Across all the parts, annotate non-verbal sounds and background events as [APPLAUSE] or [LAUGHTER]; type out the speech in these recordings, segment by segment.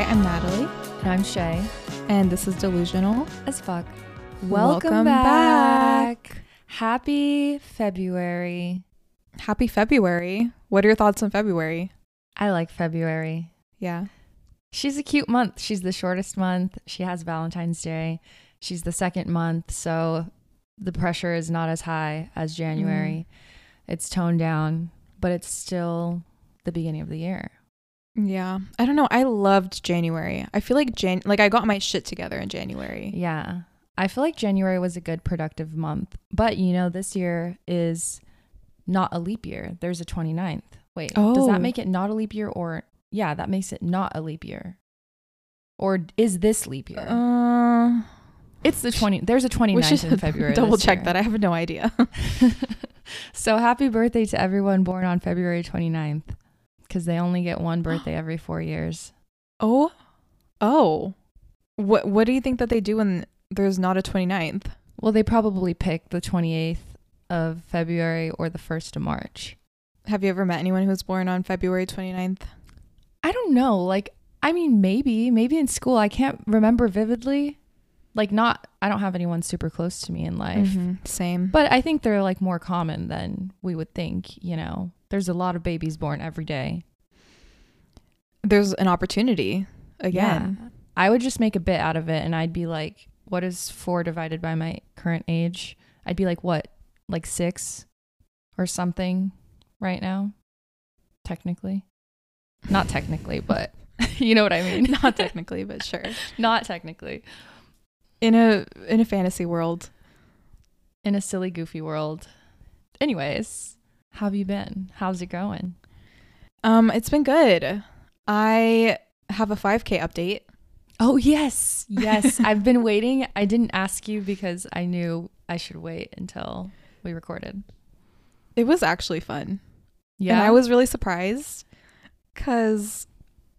Hi, I'm Natalie, And I'm Shay. and this is Delusional. As fuck. Welcome Welcome, back. back. Happy February. Happy February. What are your thoughts on February? I like February. Yeah. She's a cute month. She's the shortest month. She has Valentine's Day. She's the second month, so the pressure is not as high as January. Mm-hmm. It's toned down, but it's still the beginning of the year. Yeah. I don't know. I loved January. I feel like Jan like I got my shit together in January. Yeah. I feel like January was a good productive month. But you know, this year is not a leap year. There's a 29th. Wait, oh. does Oh. that make it not a leap year or yeah, that makes it not a leap year. Or is this leap year? Uh it's the 20 There's a 29th we should in February. [LAUGHS] double check year. that. I have no idea. [LAUGHS] so happy birthday to everyone born on February 29th cuz they only get one [GASPS] birthday every 4 years. oh. Oh. What what do you think that they do when there's not a 29th? Well, they probably pick the 28th of February or the 1st of March. Have you ever met anyone who was born on February 29th? I don't know. Like, I mean, maybe, maybe in school. I can't remember vividly. Like, not, I don't have anyone super close to me in life. Mhm. Same. But I think they're like more common than we would think, you know? There's a lot of babies born every day. there's an opportunity again. Yeah. I would just make a bit out of it and I'd be like, what is four divided by my current age? I'd be like, what? Like six or something right now? Technically. Not technically, but [LAUGHS] you know what I mean. [LAUGHS] Not [LAUGHS] technically, but sure. Not technically. In a in a fantasy world. in a silly, goofy world. Anyways, how have you been? How's it going? Um, it's been good. I have a 5K update. Oh, yes. Yes. [LAUGHS] I've been waiting. I didn't ask you because I knew I should wait until we recorded. It was actually fun. Yeah. And I was really surprised cuz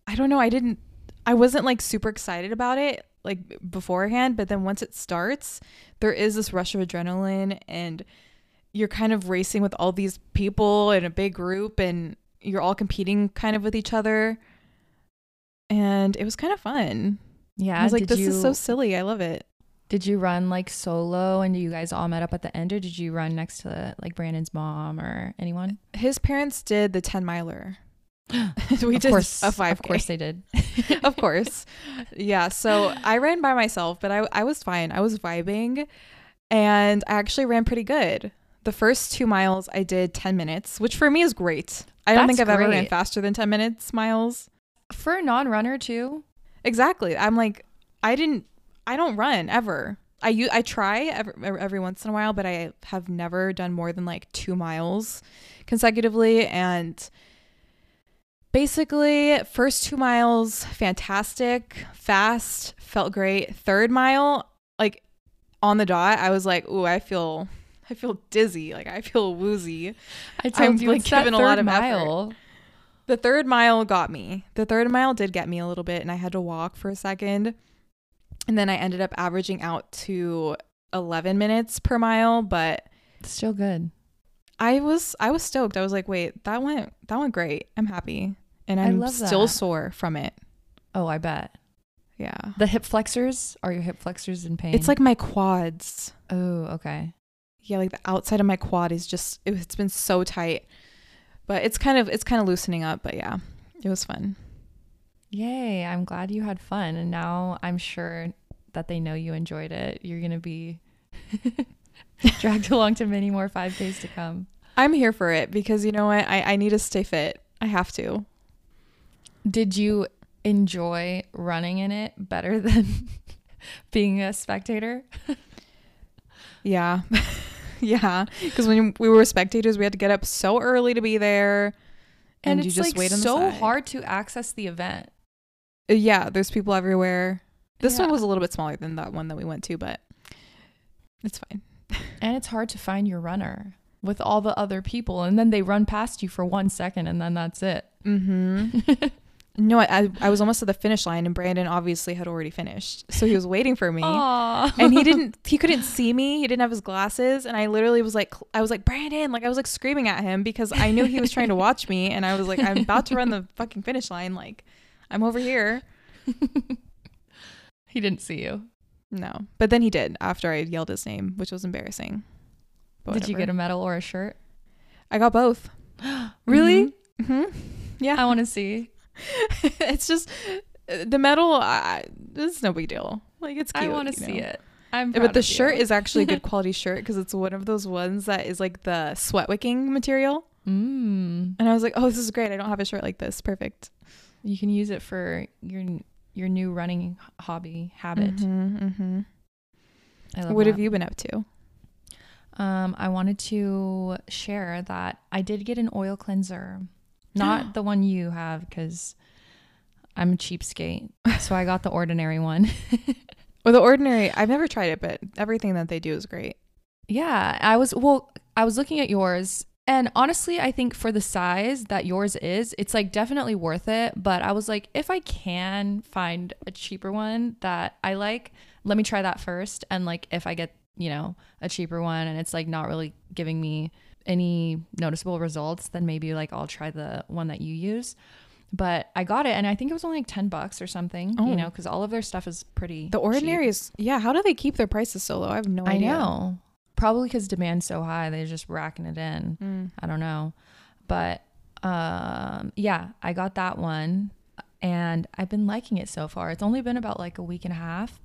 I don't know, I didn't I wasn't like super excited about it like beforehand, but then once it starts, there is this rush of adrenaline and you're kind of racing with all these people in a big group and you're all competing kind of with each other. And it was kind of fun. Yeah. I was like, this you, is so silly. I love it. Did you run like solo and you guys all met up at the end or did you run next to like Brandon's mom or anyone? His parents did the 10 miler. [LAUGHS] we of did course, a 5K. Of course they did. [LAUGHS] of course. Yeah. So I ran by myself, but I, I was fine. I was vibing and I actually ran pretty good. The first two miles I did 10 minutes, which for me is great. I don't That's think I've ever ran faster than 10 minutes miles. For a non runner, too. Exactly. I'm like, I didn't, I don't run ever. I I try every, every once in a while, but I have never done more than like two miles consecutively. And basically, first two miles, fantastic, fast, felt great. Third mile, like on the dot, I was like, ooh, I feel, I feel dizzy. Like I feel woozy. I told I'm, you like, it's given a lot of effort. The third mile got me. The third mile did get me a little bit, and I had to walk for a second. And then I ended up averaging out to 11 minutes per mile, but Still good. I was I was stoked. I was like, "Wait, that went that went great. I'm happy." And I'm still that. sore from it. Oh, I bet. Yeah. The hip flexors are your hip flexors in pain? It's like my quads. oh, okay. Yeah, like the outside of my quad is just it, it's been so tight. But it's kind of it's kind of loosening up, but yeah. It was fun. Yay! I'm glad you had fun, and now I'm sure that they know you enjoyed it. You're gonna be [LAUGHS] dragged [LAUGHS] along to many more 5Ks to come. I'm here for it because you know what? I I need to stay fit. I have to. Did you enjoy running in it better [LAUGHS] than being a spectator? Yeah. [LAUGHS] yeah. Because when we were spectators, we had to get up so early to be there. And, And, you it's just like wait on the so side. hard to access the event. Uh, Yeah, there's people everywhere. This one was a little bit smaller than that one that we went to, but it's fine. [LAUGHS] And it's hard to find your runner with all the other people. And then they run past you for one second and then that's it. Mm-hmm. No, I, I was almost at the finish line, and Brandon obviously had already finished, so he was waiting for me. Aww. and he didn't [LAUGHS] he couldn't see me he didn't have his glasses and i literally was like i was like brandon like i was like screaming at him because i knew he was trying to watch me and i was like i'm about to run the [LAUGHS] fucking finish line like i'm over here he didn't see you. No, but then he did after I yelled his name, which was embarrassing. But Did you get a medal or a shirt? I got both. [GASPS] Really? hmm Yeah. I want to see. [LAUGHS] it's just the medal. I, it's no big deal. Like it's cute. I want to see know? it. I'm But the of you. shirt is actually a good [LAUGHS] quality shirt because it's one of those ones that is like the sweat wicking material. Mm. And I was like, oh, this is great. I don't have a shirt like this. Perfect. You can use it for your your new running hobby habit. hmm I love What have you been up to? Um, I wanted to share that I did get an oil cleanser, not the one you have because I'm a cheapskate. So I got the [LAUGHS] ordinary one. [LAUGHS] Well, the ordinary. I've never tried it, but everything that they do is great. yeah, I was well. I was looking at yours, and honestly, I think for the size that yours is, it's like definitely worth it. But I was like, if I can find a cheaper one that I like, let me try that first. And like, if I get you know a cheaper one and it's like not really giving me any noticeable results, then maybe like I'll try the one that you use. But I got it, and I think it was only like ten bucks or something. Oh. You know, because all of their stuff is pretty. The cheap. ordinary is yeah. How do they keep their prices so low? I have no I idea. know. Probably because demand's so high, they're just racking it in. Mm. I don't know. But um, yeah, I got that one and I've been liking it so far. It's only been about like a week and a half,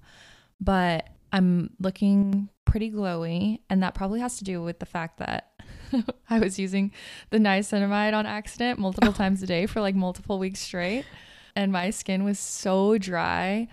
but I'm looking pretty glowy. And that probably has to do with the fact that [LAUGHS] I was using the niacinamide on accident multiple oh. times a day for like multiple weeks straight. And my skin was so dry.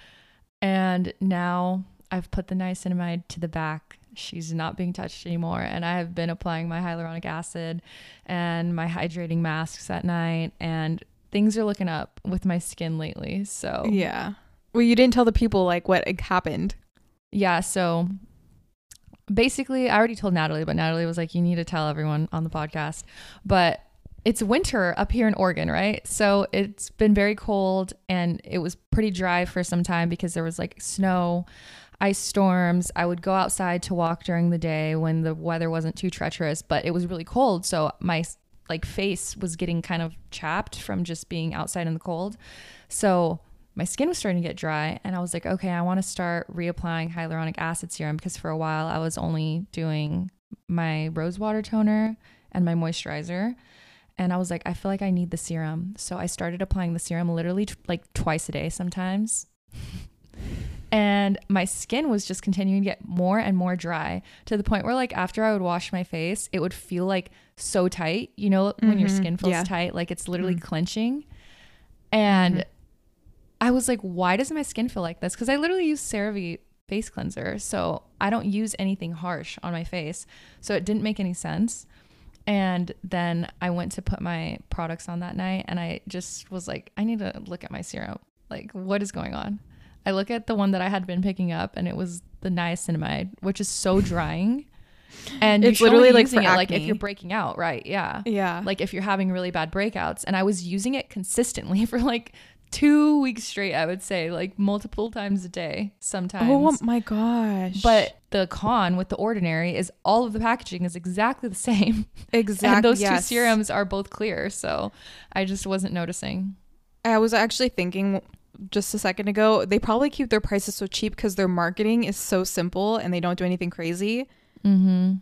And now I've put the niacinamide to the back. She's not being touched anymore. And I have been applying my hyaluronic acid and my hydrating masks at night. And things are looking up with my skin lately. So, Yeah. Well, you didn't tell the people like what happened. yeah. So basically, I already told Natalie, but Natalie was like, you need to tell everyone on the podcast. But it's winter up here in Oregon, right? So it's been very cold and it was pretty dry for some time because there was like snow, ice storms. I would go outside to walk during the day when the weather wasn't too treacherous, but it was really cold. So my like face was getting kind of chapped from just being outside in the cold. So my skin was starting to get dry and I was like, okay, I want to start reapplying hyaluronic acid serum because for a while I was only doing my rose water toner and my moisturizer. And I was like, I feel like I need the serum. So I started applying the serum literally t- like twice a day sometimes. [LAUGHS] and my skin was just continuing to get more and more dry to the point where like after I would wash my face, it would feel like so tight. You know, when your Mhm. skin feels Yeah. tight, like it's literally Mm. clenching. And Mhm. I was like, why doesn't my skin feel like this? Because I literally use CeraVe face cleanser. So I don't use anything harsh on my face. So it didn't make any sense. And then I went to put my products on that night and I just was like, I need to look at my serum. Like, what is going on? I look at the one that I had been picking up and it was the niacinamide, which is so drying. And It's you literally, like, using it like if you're breaking out, right? Yeah Yeah. like if you're having really bad breakouts and i was using it consistently [LAUGHS] for like two weeks straight i would say like multiple times a day sometimes oh my gosh. but the con with the ordinary is all of the packaging is exactly the [LAUGHS] same exactly. and those yes. two serums are both clear so i just wasn't noticing I was actually thinking just a second ago, they probably keep their prices so cheap because their marketing is so simple and they don't do anything crazy. mm-hmm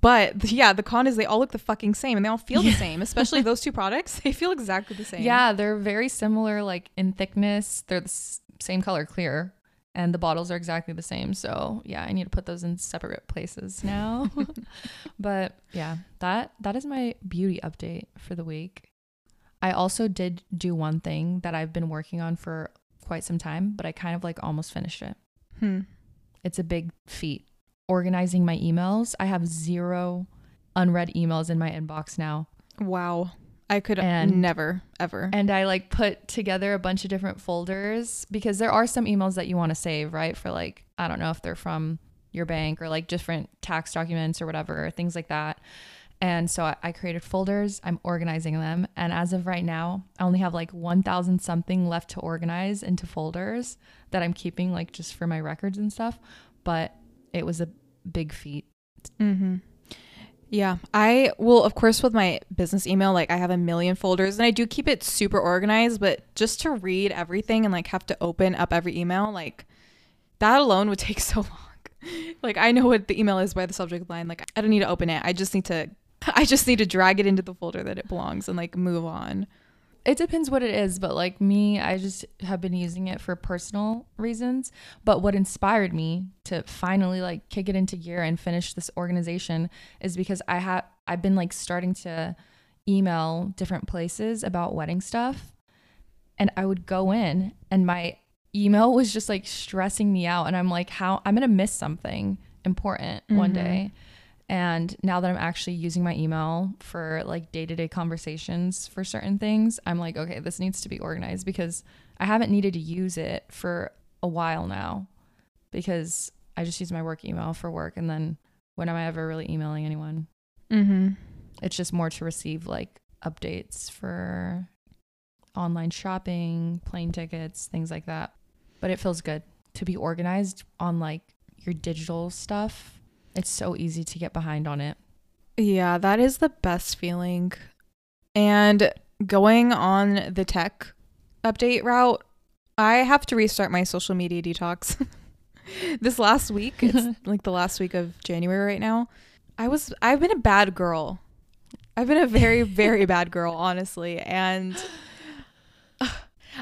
But yeah, the con is they all look the fucking same and they all feel the same, especially [LAUGHS] those two products. [LAUGHS] They feel exactly the same. yeah they're very similar like in thickness. They're the s- same color clear and the bottles are exactly the same. So yeah i need to put those in separate places now. [LAUGHS] But yeah that that is my beauty update for the week. I also did do one thing that i've been working on for quite some time but i kind of like almost finished it. Hmm. it's a big feat organizing my emails i have zero unread emails in my inbox now Wow. I could And- never, ever. and I like put together a bunch of different folders because there are some emails that you want to save, right? For like, I don't know if they're from your bank or like different tax documents or whatever, things like that. And so I, I created folders, I'm organizing them. And as of right now, I only have like 1,000 something left to organize into folders that I'm keeping like just for my records and stuff. But it was a big feat. Mm-hmm. Yeah. I will, of course with my business email, like I have a million folders and I do keep it super organized, but just to read everything and like have to open up every email, like that alone would [LAUGHS] take so long. like I know what the email is by the subject line. Like I don't need to open it. I just need to [LAUGHS] I just need to drag it into the folder that it belongs and like move on. It depends what it is, but like me, I just have been using it for personal reasons. But what inspired me to finally like kick it into gear and finish this organization is because I have I've been like starting to email different places about wedding stuff. And I would go in and my email was just like stressing me out and I'm like how I'm going to miss something important one Mhm. day. And now that I'm actually using my email for like day to day conversations for certain things, I'm like, okay, this needs to be organized because I haven't needed to use it for a while now because I just use my work email for work. And then when am I ever really emailing anyone? Mm-hmm. It's just more to receive like updates for online shopping, plane tickets, things like that. But it feels good to be organized on like your digital stuff. It's so easy to get behind on it. Yeah, that is the best feeling. And going on the tech update route, I have to restart my social media detox. [LAUGHS] this last week, it's [LAUGHS] like the last week of January right now. I was I've been a bad girl. I've been a very very bad girl, honestly, and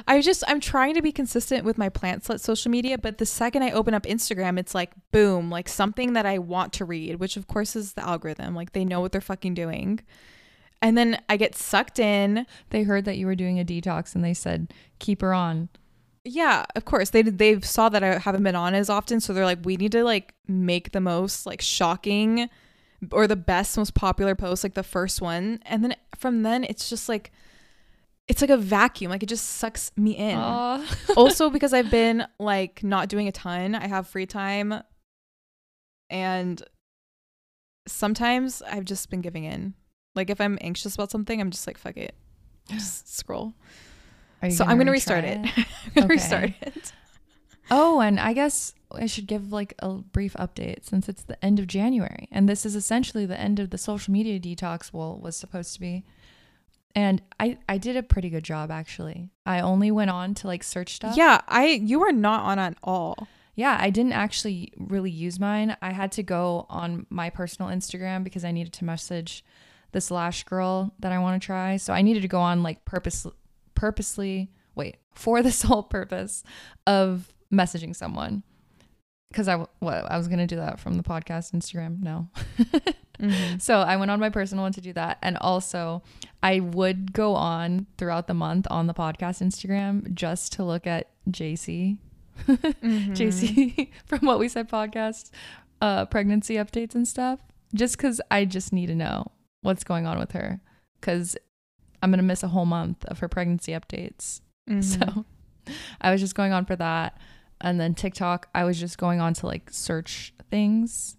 I just I'm trying to be consistent with my plant slut social media, but the second I open up Instagram, it's like boom, like something that I want to read, which of course is the algorithm. Like they know what they're fucking doing. And then I get sucked in. They heard that you were doing a detox and they said, keep her on. Yeah, of course. They they saw that I haven't been on as often, so they're like we need to like make the most like shocking or the best most popular post like the first one. And then from then it's just like it's like a vacuum. Like it just sucks me in. [LAUGHS] Also because I've been like not doing a ton. I have free time and sometimes I've just been giving in. Like if I'm anxious about something, I'm just like fuck it. [GASPS] Just scroll. So I'm gonna restart it. [LAUGHS] I'm gonna Okay. restart it. Oh, and I guess I should give like a brief update since it's the end of January. And this is essentially the end of the social media detox, well, was supposed to be. And I, I did a pretty good job actually. I only went on to like search stuff. Yeah, I you were not on at all. Yeah, I didn't actually really use mine. I had to go on my personal Instagram because I needed to message this lash girl that I want to try. So I needed to go on like purpose purposely wait, for the sole [LAUGHS] purpose of messaging someone. Cuz I what I was going to do that from the podcast Instagram. No. [LAUGHS] So I went on my personal one to do that. And also, I would go on throughout the month on the podcast Instagram just to look at JC, [LAUGHS] Mm-hmm. JC [LAUGHS] from What We Said podcast, uh, pregnancy updates and stuff, just because I just need to know what's going on with her. Because I'm going to miss a whole month of her pregnancy updates. Mm-hmm. So I was just going on for that. And then TikTok, I was just going on to like search things.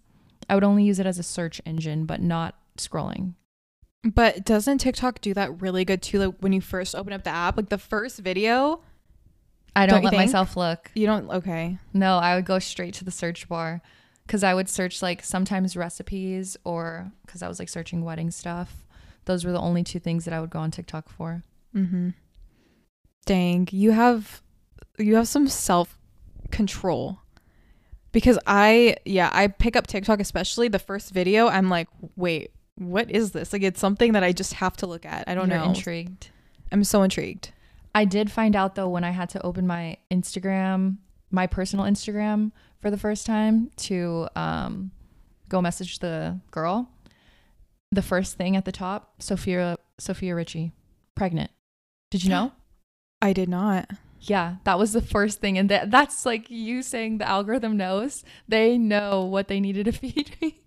I would only use it as a search engine, but not scrolling. But doesn't TikTok do that really good too? Like when you first open up the app, like the first video, I Don't don't, let think? myself look. you don't. Okay. No, I would go straight to the search bar because I would search like sometimes recipes or because I was like searching wedding stuff. Those were the only two things that I would go on TikTok for. Mm-hmm. Dang, you have you have some self control. Because I yeah, I pick up TikTok especially the first video, I'm like, wait, what is this? Like it's something that I just have to look at. I don't You're know. Intrigued. I'm so intrigued. I did find out though when I had to open my Instagram, my personal Instagram for the first time to um, go message the girl. The first thing at the top, Sofia Sofia Richie, pregnant. Did you [GASPS] know? I did not. Yeah, that was the first thing, and that that's like you saying the algorithm knows. They know what they needed to [LAUGHS] feed me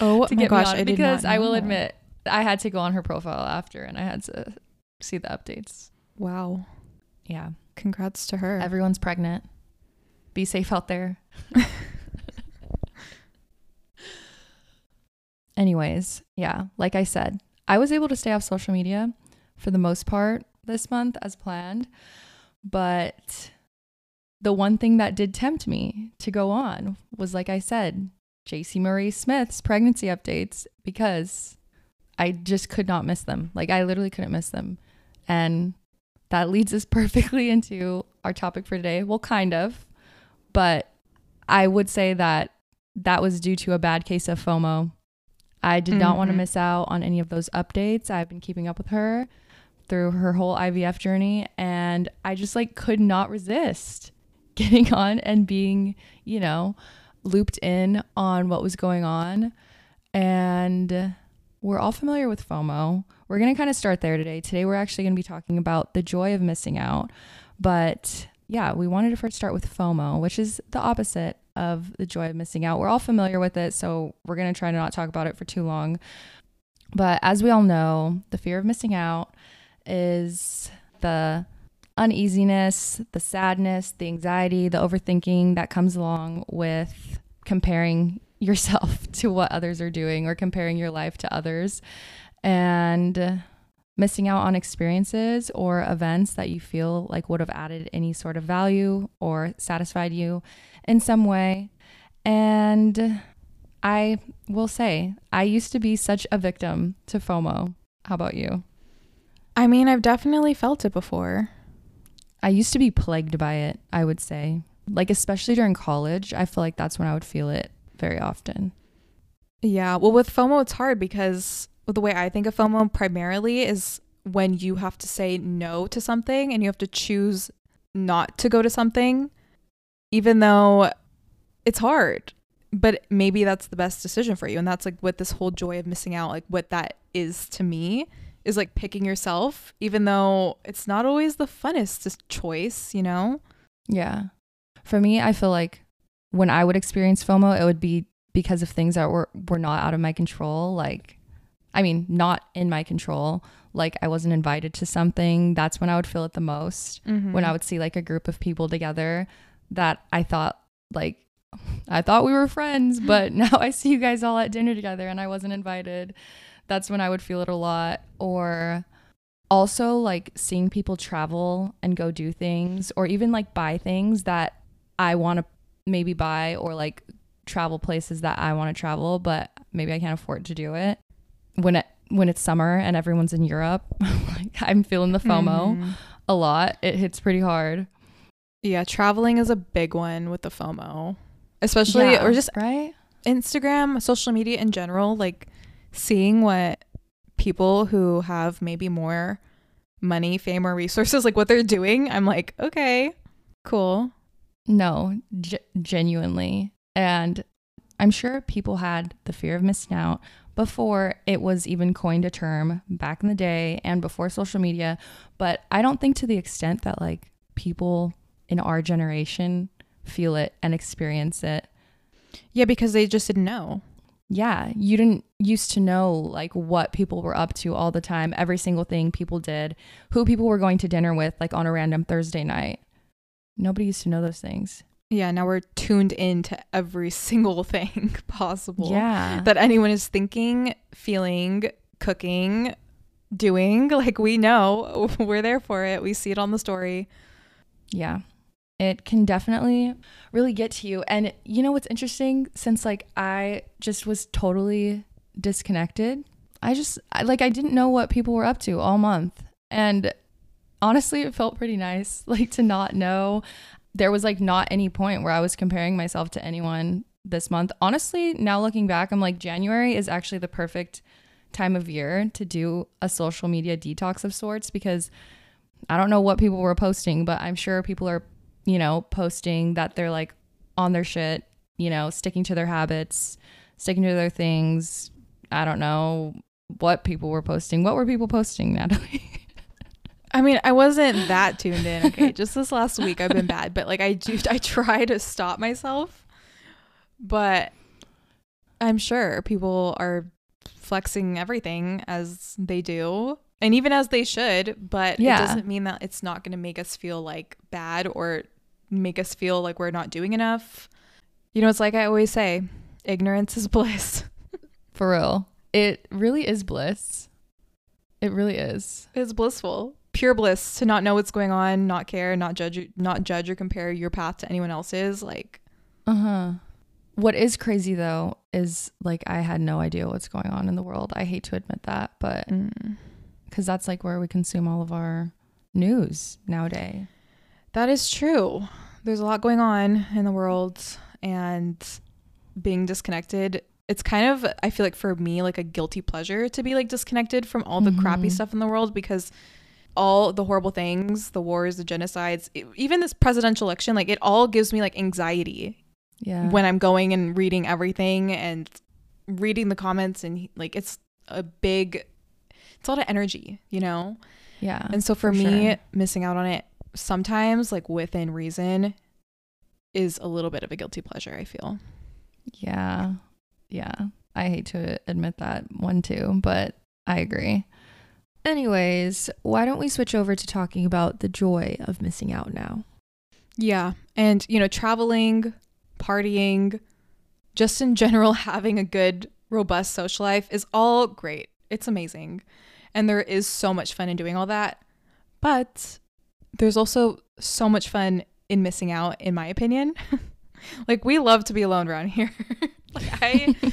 Oh to my get gosh, me on I because I will admit I had to go on her profile after, and I had to see the updates. Wow. Yeah. Congrats to her. Everyone's pregnant. Be safe out there. [LAUGHS] Anyways, yeah, like I said, I was able to stay off social media for the most part this month as planned. But the one thing that did tempt me to go on was, like I said, JC Marie Smith's pregnancy updates because I just could not miss them. Like I literally couldn't miss them. And that leads us [LAUGHS] perfectly into our topic for today. Well, kind of. But I would say that that was due to a bad case of FOMO. I did not want to mm-hmm. miss out on any of those updates. I've been keeping up with her through her whole IVF journey and I just like could not resist [LAUGHS] getting on and being, you know, looped in on what was going on. And we're all familiar with FOMO. We're going to kind of start there today. Today we're actually going to be talking about the joy of missing out. But yeah, we wanted to first start with FOMO, which is the opposite of the joy of missing out. We're all familiar with it, so we're going to try to not talk about it for too long. But as we all know, the fear of missing out is the uneasiness, the sadness, the anxiety, the overthinking that comes along with comparing [LAUGHS] yourself to what others are doing or comparing your life to others and missing out on experiences or events that you feel like would have added any sort of value or satisfied you in some way. And I will say, I used to be such a victim to FOMO. How about you? I mean, I've definitely felt it before. I used to be plagued by it, I would say. Like, especially during college, I feel like that's when I would feel it very often. Yeah. Well, with FOMO, it's hard because the way I think of FOMO primarily is when you have to say no to something and you have to choose not to go to something, even though it's hard. But maybe that's the best decision for you. And that's like what this whole joy of missing out, like what that is to me, is like picking yourself, even though it's not always the funnest choice, you know? Yeah. For me, I feel like when I would experience FOMO, it would be because of things that were, were not out of my control. Like, I mean, not in my control. Like, I wasn't invited to something. That's when I would feel it the most. Mm-hmm. When I would see like a group of people together that I thought, like, [LAUGHS] I thought we were friends, but [LAUGHS] now I see you guys all at dinner together and I wasn't invited. That's when I would feel it a lot. Or also like seeing people travel and go do things or even like buy things that I want to maybe buy or like travel places that I want to travel, but maybe I can't afford to do it. When it when it's summer and everyone's in Europe, [LAUGHS] like I'm feeling the FOMO Mhm. a lot. It hits pretty hard. Yeah, traveling is a big one with the FOMO, especially Yeah, or just right? Instagram, social media in general, like seeing what people who have maybe more money, fame, or resources, [LAUGHS] like what they're doing. I'm like, okay, cool. No, g- genuinely. And I'm sure people had the fear of missing out before it was even coined a term back in the day and before social media. But I don't think to the extent that like people in our generation feel it and experience it. Yeah, because they just didn't know. Yeah, you didn't used to know like what people were up to all the time, every single thing people did, who people were going to dinner with like on a random Thursday night. Nobody used to know those things. Yeah, now we're tuned in to every [LAUGHS] single thing [LAUGHS] possible Yeah. that anyone is thinking, feeling, cooking, doing. [LAUGHS] Like we know, we're there for it. We see it on the story. Yeah. It can definitely really get to you. And you know what's interesting? Since like I just was totally disconnected, I just I, like I didn't know what people were up to all month. And honestly, it felt pretty nice [LAUGHS] like to not know. There was like not any point where I was comparing myself to anyone this month. Honestly, now looking back, I'm like January is actually the perfect time of year to do a social media detox of sorts because I don't know what people were posting, but I'm sure people are, you know, posting that they're like on their shit, you know, sticking to their habits, sticking to their things. I don't know what people were posting. What were people posting, [LAUGHS] Natalie? I mean, I wasn't that tuned in. Okay, just this last week I've been bad, but like I do, I try to stop myself. But I'm sure people are flexing everything as they do, and even as they should. But Yeah. it doesn't mean that it's not going to make us feel like bad or make us feel like we're not doing enough. You know, it's like I always say, ignorance is [LAUGHS] bliss. For real. It really is bliss. It really is. It's blissful. Pure bliss to not know what's going on, not care, not judge, not judge or compare your path to anyone else's. Like, Uh huh. What is crazy though is like I had no idea what's going on in the world. I hate to admit that, but Mm. because that's like where we consume all of our news nowadays. That is true. There's a lot going on in the world and being disconnected. It's kind of I feel like for me like a guilty pleasure to be like disconnected from all the crappy Mhm. stuff in the world because all the horrible things, the wars, the genocides, e- even this presidential election, like it all gives me like anxiety Yeah. when I'm going and reading everything and reading the comments and like it's a big it's a lot of energy, you know? yeah. And so for, for me, sure. missing out on it sometimes, like within reason, is a little bit of a guilty pleasure, I feel. Yeah. Yeah. I hate to admit that one too, but I agree. Anyways, why don't we switch over to talking about the joy of missing out now? Yeah. And, you know, traveling, partying, just in general, [LAUGHS] having a good, robust social life is all great. It's amazing. And there is so much fun in doing all that. But there's also so much fun in missing out, in my opinion. [LAUGHS] like, we love to be alone around here. [LAUGHS] like, I. [LAUGHS]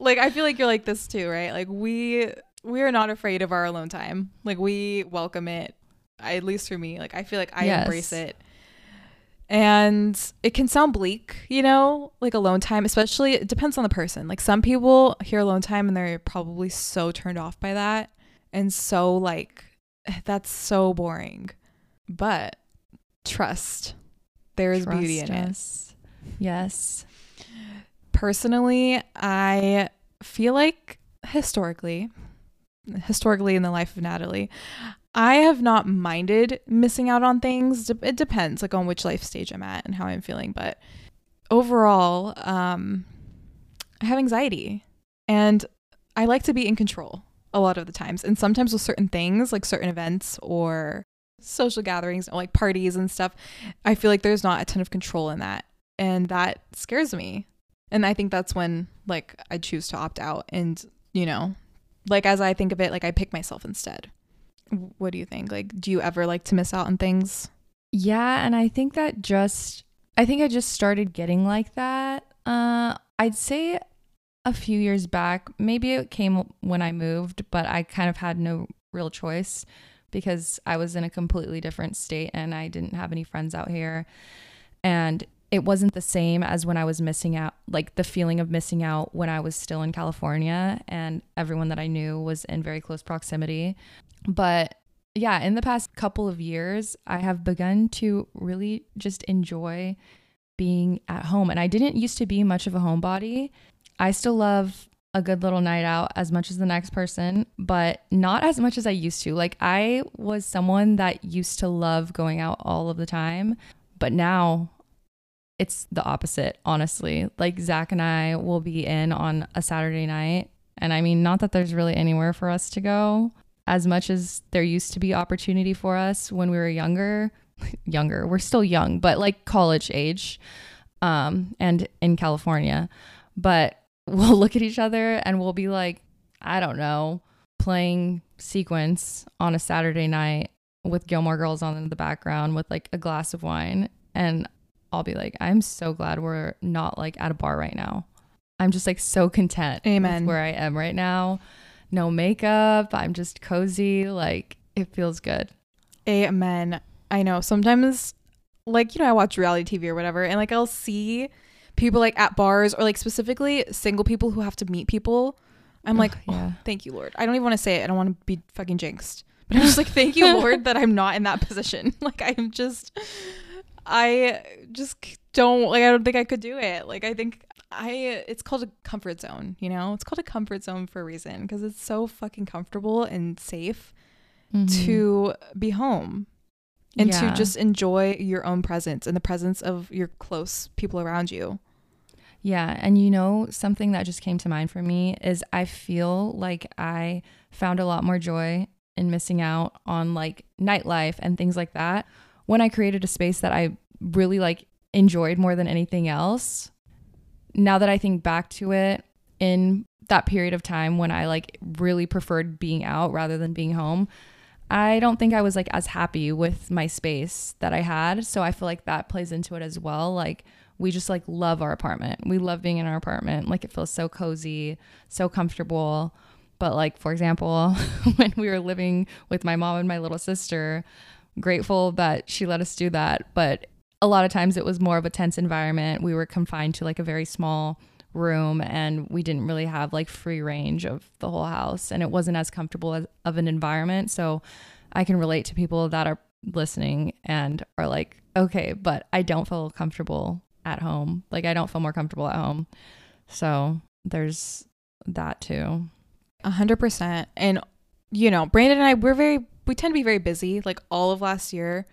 like I feel like you're like this too, right? Like we we are not afraid of our alone time. Like we welcome it. I, at least for me, like I feel like I Yes. embrace it. And it can sound bleak, you know, like alone time, especially it depends on the person. Like some people hear alone time and they're probably so turned off by that and so like [SIGHS] that's so boring. But trust. There is beauty in Trust it. Yes. personally, I feel like historically, historically in the life of Natalie, I have not minded missing out on things. It depends, like on which life stage I'm at and how I'm feeling. But overall, um, I have anxiety, and I like to be in control a lot of the times. And sometimes with certain things, like certain events or social gatherings, like parties and stuff, I feel like there's not a ton of control in that, and that scares me and I think that's when like I choose to opt out and you know like as I think of it like I pick myself instead. What do you think? Like do you ever like to miss out on things? Yeah, and I think that just I think I just started getting like that. Uh I'd say a few years back. Maybe it came when I moved, but I kind of had no real choice because I was in a completely different state and I didn't have any friends out here. And it wasn't the same as when I was missing out, like the feeling of missing out when I was still in California and everyone that I knew was in very close proximity. But yeah, in the past couple of years, I have begun to really just enjoy being at home. And I didn't used to be much of a homebody. I still love a good little night out as much as the next person, but not as much as I used to. Like, I was someone that used to love going out all of the time, but now it's the opposite, honestly. Like, Zach and I will be in on a Saturday night. And I mean, not that there's really anywhere for us to go, as much as there used to be opportunity for us when we were younger [LAUGHS] younger we're still young but like college age um and in california but [LAUGHS] we'll look at each other and we'll be like i don't know playing sequence on a saturday night with gilmore girls on in the background with like a glass of wine and i'll be like i'm so glad we're not like at a bar right now i'm just like so content with Amen. where i am right now no makeup i'm just cozy like it feels good Amen. I know. Sometimes like you know I watch reality TV or whatever and like I'll see people like at bars or like specifically single people who have to meet people. I'm like, "Oh, yeah. thank you, Lord. I don't even want to say it. I don't want to be fucking jinxed. But I'm just like, thank you, [LAUGHS] Lord, that I'm not in that position. [LAUGHS] Like I'm just I just don't like I don't think I could do it. Like I think I it's called a comfort zone, you know? It's called a comfort zone for a reason because it's so fucking comfortable and safe Mhm. to be home and Yeah. to just enjoy your own presence and the presence of your close people around you. Yeah. And you know, something that just came to mind for me is I feel like I found a lot more joy in missing out on like nightlife and things like that when I created a space that I really like enjoyed more than anything else. Now that I think back to it in that period of time when I like really preferred being out rather than being home, I don't think I was like as happy with my space that I had. So I feel like that plays into it as well. Like we just like love our apartment. We love being in our apartment. Like it feels so cozy, so comfortable. But like for example, [LAUGHS] when we were living with my mom and my little sister, grateful that she let us do that, but a lot of times it was more of a tense environment. We were confined to like a very small room and we didn't really have like free range of the whole house and it wasn't as comfortable as, of an environment. So I can relate to people that are listening and are like, okay, but I don't feel comfortable at home. Like I don't feel more comfortable at home. So there's that too. A hundred percent. And you know, Brandon and I, we're very, we tend to be very busy. Like all of last year,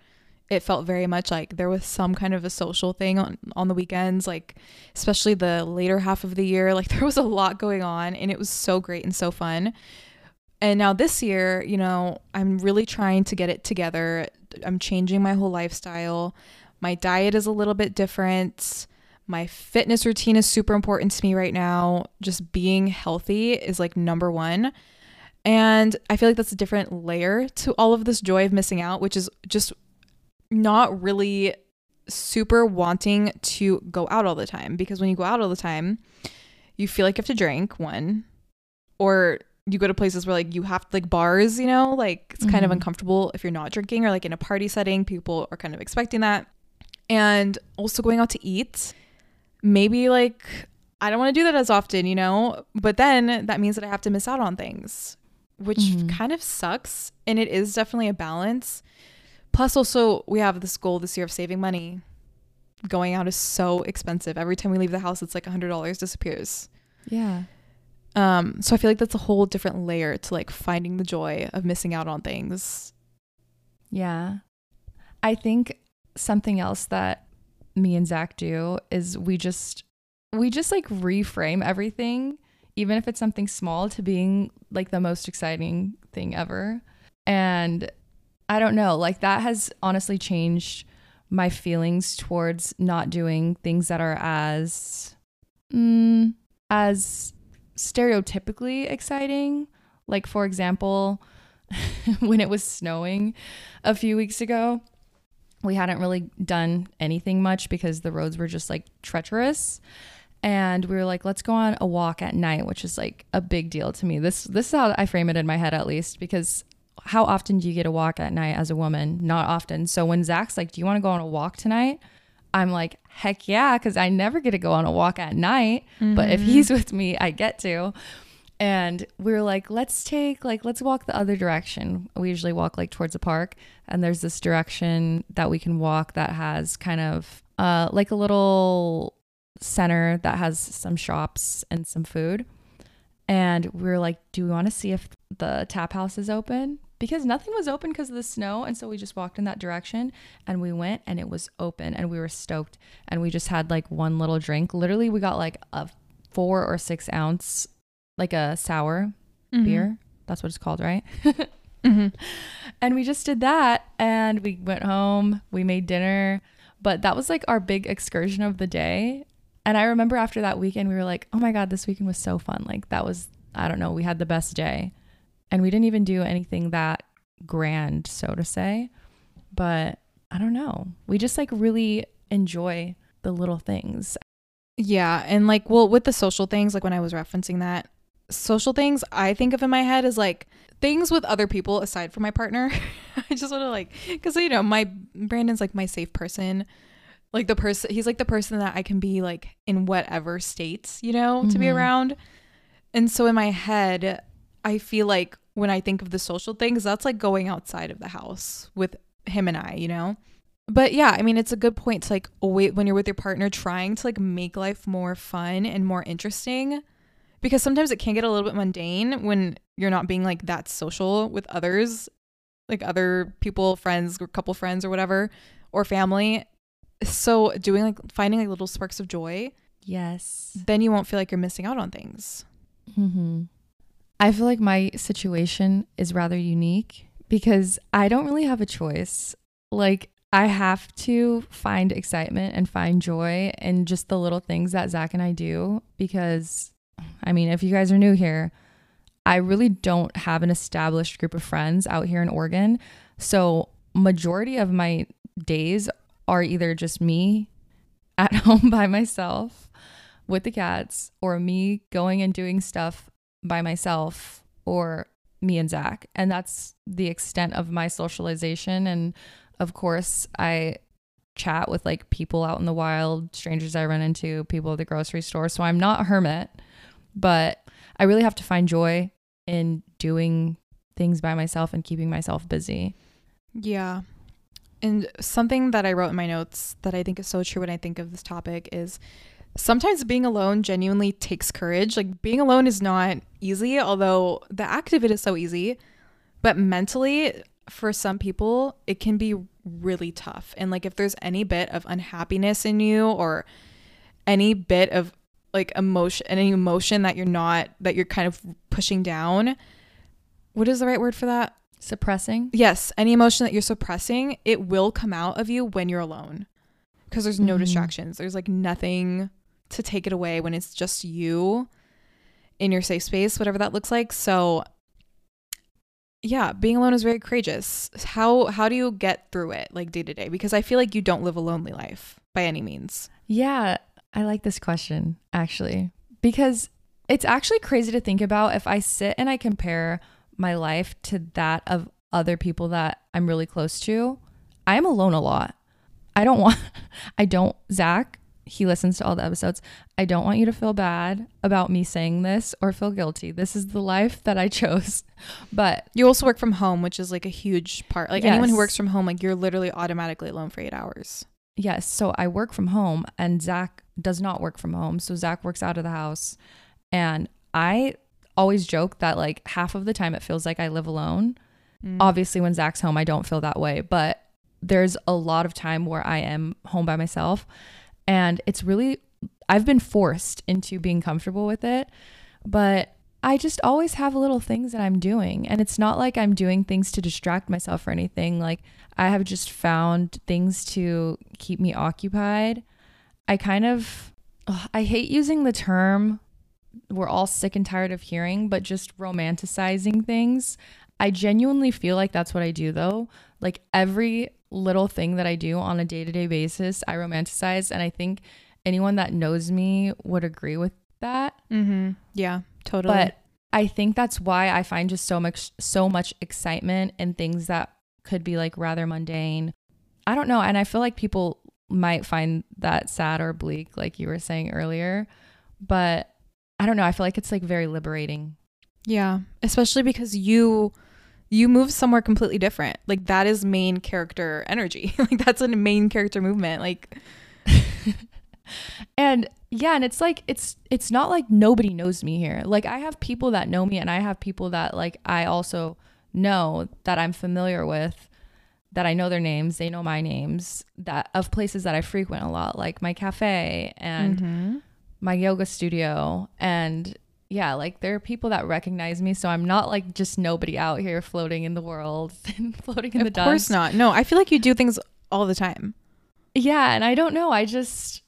it felt very much like there was some kind of a social thing on, on the weekends, like especially the later half of the year. [LAUGHS] Like there was a lot going on and it was so great and so fun. And now this year, you know, I'm really trying to get it together. I'm changing my whole lifestyle. My diet is a little bit different. My fitness routine is super important to me right now. Just being healthy is like number one. And I feel like that's a different layer to all of this joy of missing out, which is just not really super wanting to go out all the time because when you go out all the time, you feel like you have to drink one or you go to places where like you have like bars, you know, like it's kind mm-hmm. of uncomfortable if you're not drinking or like in a party setting, people are kind of expecting that. And also going out to eat. Maybe like I don't want to do that as often, you know, but then that means that I have to miss out on things, which mm-hmm. kind of sucks and it is definitely a balance Plus, also, we have this goal this year of saving money. Going out is so expensive. Every time we leave the house, it's like $100 disappears. Yeah. Um, so I feel like that's a whole different layer to like finding the joy of missing out on things. Yeah. I think something else that me and Zach do is we just we just like reframe everything, even if it's something small, to being like the most exciting thing ever. And I don't know. Like that has honestly changed my feelings towards not doing things that are as mm, as stereotypically exciting. Like for example, [LAUGHS] when it was snowing a few weeks ago, we hadn't really done anything much because the roads were just like treacherous and we were like let's go on a walk at night which is like a big deal to me this this is how i frame it in my head at least because how often do you get a walk at night as a woman? Not often. So when Zach's like, Do you want to go on a walk tonight? I'm like, Heck yeah, because I never get to go on a walk at night. Mm-hmm. But if mm-hmm. he's with me, I get to. And we are like, let's take, like, let's walk the other direction. We usually walk like towards a park. And there's this direction that we can walk that has kind of uh, like a little center that has some shops and some food. And we are like, do we want to see if the tap house is open? Because nothing was open because of the snow. And so we just walked in that direction and we went and it was open and we were stoked. And we just had like one little drink. Literally, we got like a four or six ounce, like a sour mm-hmm. beer. That's what it's called, right? [LAUGHS] mm-hmm. And we just did that and we went home. We made dinner. But that was like our big excursion of the day. And I remember after that weekend, we were like, oh my God, this weekend was so fun. Like, that was, I don't know, we had the best day. And we didn't even do anything that grand, so to say. But I don't know. We just like really enjoy the little things. Yeah. And like, well, with the social things, like when I was referencing that, social things I think of in my head is like things with other people aside from my partner. [LAUGHS] I just want to like, because, you know, my Brandon's like my safe person. Like the person, he's like the person that I can be like in whatever states, you know, mm-hmm. to be mm-hmm. around. And so in my head, I feel like when I think of the social things, that's like going outside of the house with him and I, you know? But yeah, I mean, it's a good point to like wait when you're with your partner trying to like make life more fun and more interesting because sometimes it can get a little bit mundane when you're not being like that social with others, like other people, friends, or couple friends or whatever, or family. So doing like finding like little sparks of joy. Yes. Then you won't feel like you're missing out on things. Mm-hmm. I feel like my situation is rather unique because I don't really have a choice. Like, I have to find excitement and find joy in just the little things that Zach and I do because, I mean, if you guys are new here, I really don't have an established group of friends out here in Oregon. So, majority of my days are either just me at [LAUGHS] home by myself with the cats, or me going and doing stuff by myself, or me and Zach. And that's the extent of my socialization. And of course, I chat with like people out in the wild, strangers I run into, people at the grocery store. So I'm not a hermit, but I really have to find joy in doing things by myself and keeping myself busy. Yeah. And something that I wrote in my notes that I think is so true when I think of this topic is sometimes being alone genuinely takes courage. Like being alone is not easy, although the act of it is so easy. But mentally, for some people, it can be really tough. And like if there's any bit of unhappiness in you or any bit of like emotion any emotion that you're not that you're kind of pushing down, what is the right word for that? Suppressing? Yes, any emotion that you're suppressing, it will come out of you when you're alone. Because there's no Mhm. distractions. There's like nothing to take it away when it's just you in your safe space, whatever that looks like. So yeah, being alone is very courageous. How how do you get through it like day to day? Because I feel like you don't live a lonely life by any means. Yeah, I like this question actually because it's actually crazy to think about if I sit and I compare my life to that of other people that I'm really close to. I am alone a lot. I don't [LAUGHS] want, I don't, Zach, he listens to all the episodes. I don't want you to feel bad about me saying this or feel guilty. This is the life that I [LAUGHS] chose. But You also work from home, which is like a huge part. Like anyone who works from home, like you're literally automatically alone for eight hours. Yes. So I work from home and Zach does not work from home. So Zach works out of the house. And I always joke that like half of the time it feels like I live alone. Mm. Obviously, when Zach's home, I don't feel that way. But there's a lot of time where I am home by myself. And it's really, I've been forced into being comfortable with it. But I just always have little things that I'm doing. And it's not like I'm doing things to distract myself or anything. Like I have just found things to keep me occupied. I kind of, ugh, I hate using the term we're all sick and tired of hearing, but just romanticizing things. I genuinely feel like that's what I do though. Like every little thing that I do on a day to day basis, I romanticize. And I think anyone that knows me would agree with that. Mm-hmm. Yeah, totally. But I think that's why I find just so much so much excitement in things that could be like rather mundane. I don't know, and I feel like people might find that sad or bleak like you were saying earlier, but I don't know, I feel like it's like very liberating. yeah, especially because you you move somewhere completely different. Like that is main character energy. [LAUGHS] like that's a main character movement. Like [LAUGHS] And yeah, and it's like it's it's not like nobody knows me here. Like I have people that know me and I have people that like I also know that I'm familiar with that I know their names, they know my names, that of places that I frequent a lot, like my cafe and Mhm. my yoga studio and yeah, like there are people that recognize me, so I'm not like just nobody out here floating in the world [LAUGHS] and floating in the dust. of course not. No, I feel like you do things all the time. Yeah, and I don't know. I just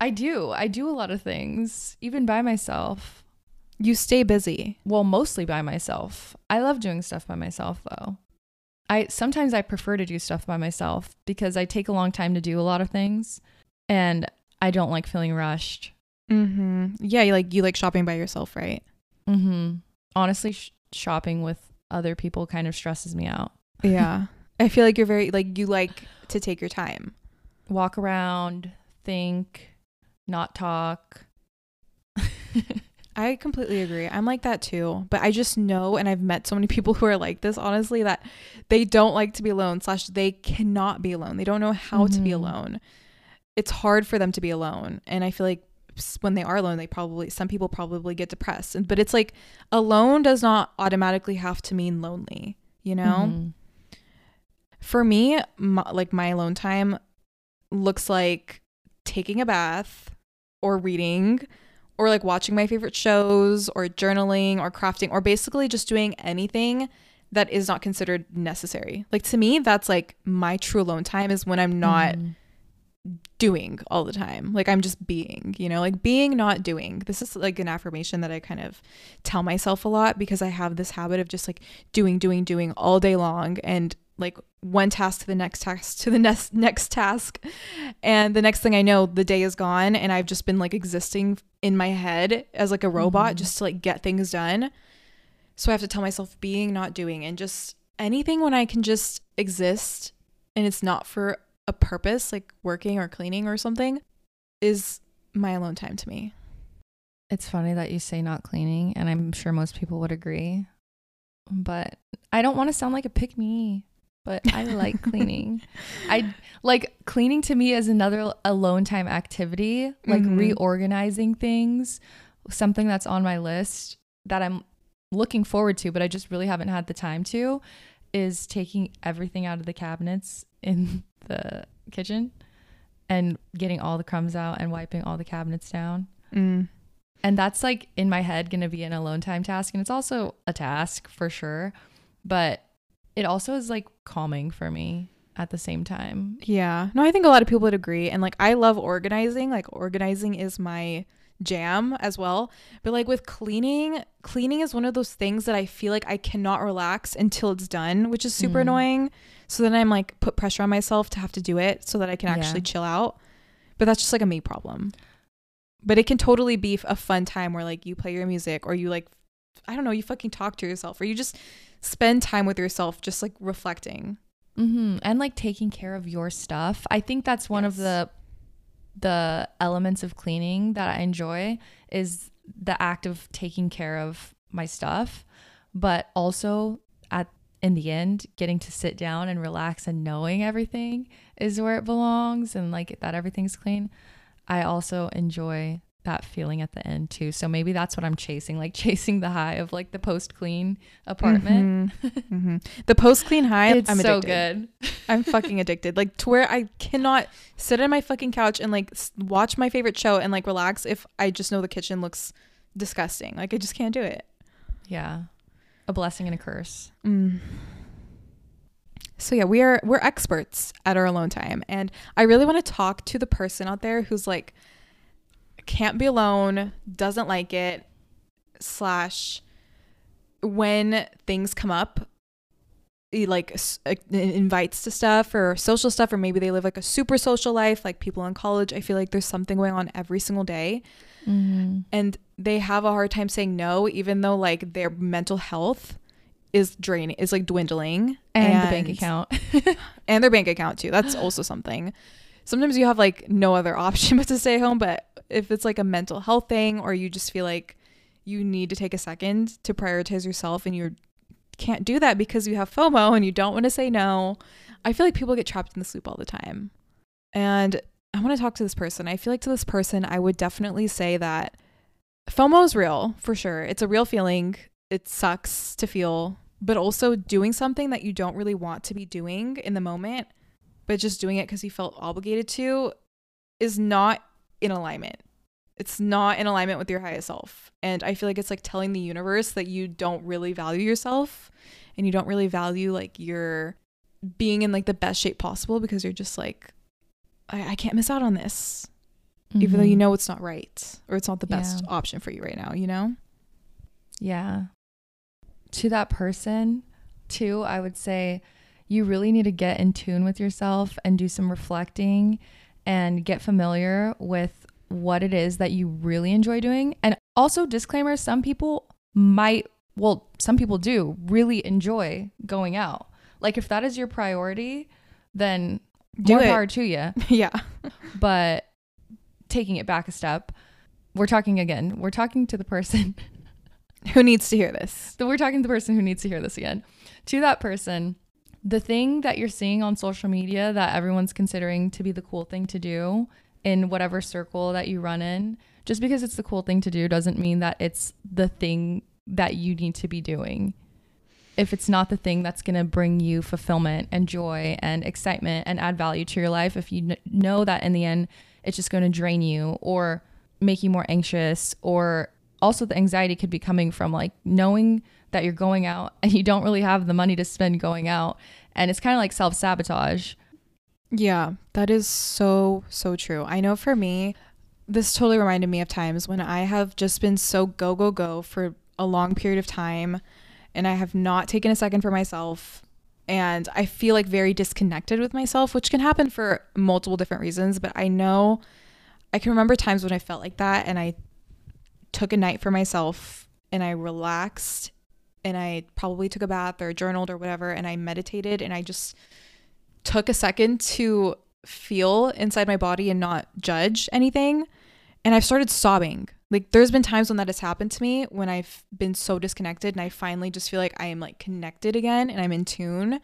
I do. I do a lot of things, even by myself. You stay busy. Well, mostly by myself. I love doing stuff by myself though. I sometimes I prefer to do stuff by myself because I take a long time to do a lot of things and I don't like feeling rushed. Mm-hmm. Yeah, you like you like shopping by yourself, right? Mm-hmm. Honestly, sh- shopping with other people kind of stresses me out. Yeah. [LAUGHS] I feel like you're very like you like to take your time. Walk around, think, not talk. I completely agree. I'm like that too. But I just know, and I've met so many [LAUGHS] people who are like this, honestly, that they don't like to be alone, slash, they cannot be alone. They don't know how to be Mhm. alone. It's hard for them to be alone. And I feel like when they are alone, they probably, some people probably get depressed. And, but it's like alone does not automatically have to mean lonely, you know? Mhm. For me, my, like my alone time looks like taking a bath or reading or like watching my favorite shows or journaling or crafting or basically just doing anything that is not considered necessary. Like to me, that's like my true alone time is when I'm not Mhm. Doing all the time. Like I'm just being, you know, like being, not doing. This is like an affirmation that I kind of tell myself a lot because I have this habit of just like doing, doing, doing all day long. And like one task to the next task to the next next task and the next thing i know the day is gone and i've just been like existing in my head as like a robot Mhm. just to like get things done so i have to tell myself being not doing and just anything when i can just exist and it's not for a purpose like working or cleaning or something is my alone time to me It's funny that you say not cleaning, and I'm sure most people would agree. But I don't want to sound like a pick me, but I like cleaning. [LAUGHS] I like cleaning to me is another alone time activity, like Mhm. reorganizing things, something that's on my list that I'm looking forward to, but I just really haven't had the time to, is taking everything out of the cabinets in the kitchen and getting all the crumbs out and wiping all the cabinets down. mm. And that's like in my head going to be an alone time task. And it's also a task for sure. But it also is like calming for me at the same time. Yeah. No, I think a lot of people would agree. And like, I love organizing. Like, organizing is my jam as well. But like, with cleaning, cleaning is one of those things that I feel like I cannot relax until it's done, which is super Mm. annoying. So then I'm like, put pressure on myself to have to do it so that I can Yeah. actually chill out. But that's just like a me problem. But it can totally be a fun time where like you play your music or you like, I don't know, you fucking talk to yourself or you just spend time with yourself, just like reflecting. hmm And like taking care of your stuff. I think that's one of the the elements of cleaning that I enjoy is the act of taking care of my stuff, but also at in the end getting to sit down and relax and knowing everything is where it belongs and like that everything's clean. I also enjoy that feeling at the end too. So maybe that's what I'm chasing, like [LAUGHS] chasing the high of like the post clean apartment. Mhm. [LAUGHS] Mhm. The post clean high, It's I'm so addicted. good. I'm [LAUGHS] fucking addicted. Like to where I cannot sit on my fucking couch and like watch my favorite show and like relax if I just know the kitchen looks disgusting. Like I just can't do it. Yeah. A blessing and a curse. Mm. So yeah, we are we're experts at our alone time, and I really want to talk to the person out there who's like can't be alone, doesn't like it, slash when things come up, he like uh, invites to stuff or social stuff, or maybe they live like a super social life, like people in college. I feel like there's something going on every single day Mm-hmm. and they have a hard time saying no even though like their mental health is draining is like dwindling And, the bank account. [LAUGHS] and their bank account too that's also something sometimes you have like no other [LAUGHS] option but to stay home but if it's like a mental health thing or you just feel like you need to take a second to prioritize yourself and you can't do that because you have FOMO and you don't want to say no I feel like people get trapped in this loop all the time and I want to talk to this person. I feel like to this person, I would definitely say that FOMO is real for sure. It's a real feeling. It sucks to feel, but also doing something that you don't really want to be doing in the moment, but just doing it because you felt obligated to is not in alignment. It's not in alignment with your highest self. And I feel like it's like telling the universe that you don't really value yourself and you don't really value like your being in like the best shape possible because you're just like, I, I can't miss out on this, even though you Mhm. know it's not right or it's not the best Yeah. option for you right now, you know? Yeah. To that person, too, I would say you really need to get in tune with yourself and do some reflecting and get familiar with what it is that you really enjoy doing. And also, disclaimer some people might, well, some people do really enjoy going out. Like, if that is your priority, then Do more it. power to you. [LAUGHS] yeah. [LAUGHS] But taking it back a step, we're talking again, we're talking to the person [LAUGHS] Who needs to hear this? We're talking to the person who needs to hear this again. To that person, the thing that you're seeing on social media that everyone's considering to be the cool thing to do in whatever circle that you run in, just because it's the cool thing to do doesn't mean that it's the thing that you need to be doing. If it's not the thing that's going to bring you fulfillment and joy and excitement and add value to your life, if you kn- know that in the end it's just going to drain you or make you more anxious or also the anxiety could be coming from like knowing that you're going out and you don't really have the money to spend going out and it's kind of like self-sabotage Yeah, that is so, so true. I know for me, this totally reminded me of times when I have just been so go, go, go for a long period of time and I have not taken a second for myself. and I feel like very disconnected with myself, which can happen for multiple different reasons. But I know I can remember times when I felt like that and I took a night for myself and I relaxed and I probably took a bath or journaled or whatever and I meditated and I just took a second to feel inside my body and not judge anything. And I've started sobbing. Like there's been times when that has happened to me when I've been so disconnected and I finally just feel like I am like connected again and I'm in tune.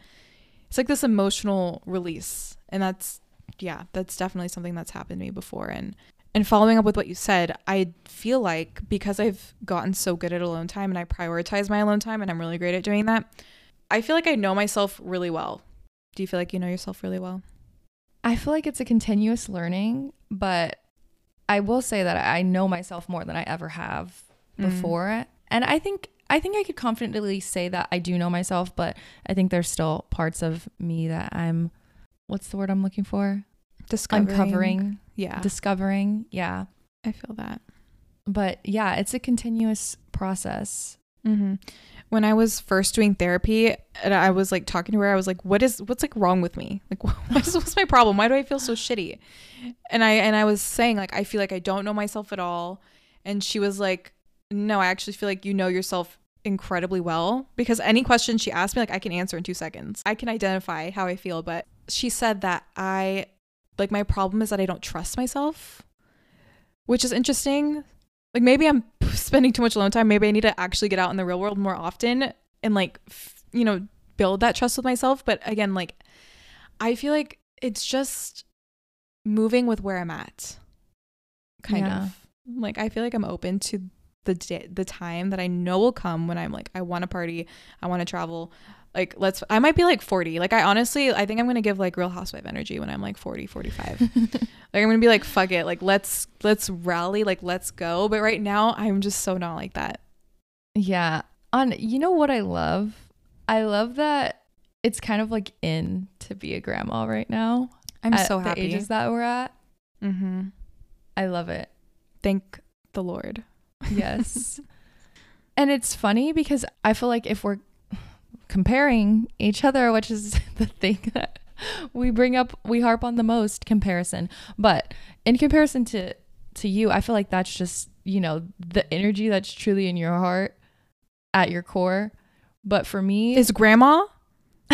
It's like this emotional release. And that's yeah, that's definitely something that's happened to me before and and following up with what you said, I feel like because I've gotten so good at alone time and I prioritize my alone time and I'm really great at doing that, I feel like I know myself really well. Do you feel like you know yourself really well? I feel like it's a continuous learning, but I will say that I know myself more than I ever have Mm. before. And I think I think I could confidently say that I do know myself, but I think there's still parts of me that I'm what's the word I'm looking for? Discovering. Uncovering, Yeah. discovering. Yeah. I feel that. But yeah, it's a continuous process. hmm When I was first doing therapy, and I was like talking to her, I was like, "What is what's like wrong with me? Like, [LAUGHS] what's what's my problem? Why do I feel so shitty?" And I and I was saying like, I feel like I don't know myself at all. And she was like, "No, I actually feel like you know yourself incredibly well because any question she asked me, like, I can answer in two seconds. I can identify how I feel." But she said that I like my problem is that I don't trust myself, which is interesting like maybe I'm [LAUGHS] spending too much alone time. Maybe I need to actually get out in the real world more often and like f- you know build that trust with myself. But again, like I feel like it's just moving with where I'm at, kind Yeah. of. Like I feel like I'm open to the day, the time that I know will come when I'm like I want to party, I want to travel. Like let's I might be like 40. Like I honestly I think I'm going to give like real housewife energy when I'm like 40, 45. [LAUGHS] Like I'm gonna be like, fuck it, like let's let's rally, like let's go. But right now, I'm just so not like that. Yeah. On you know what I love? I love that it's kind of like in to be a grandma right now. I'm at so the happy. ages that we're at. mm-hmm. I love it. Thank the Lord. Yes. [LAUGHS] and it's funny because I feel like if we're comparing each other, which is [LAUGHS] the thing that we bring up, we harp on the most comparison. But in comparison to to you, I feel like that's just, you know, the energy that's truly in your heart at your core. But for me, Is Grandma? [LAUGHS]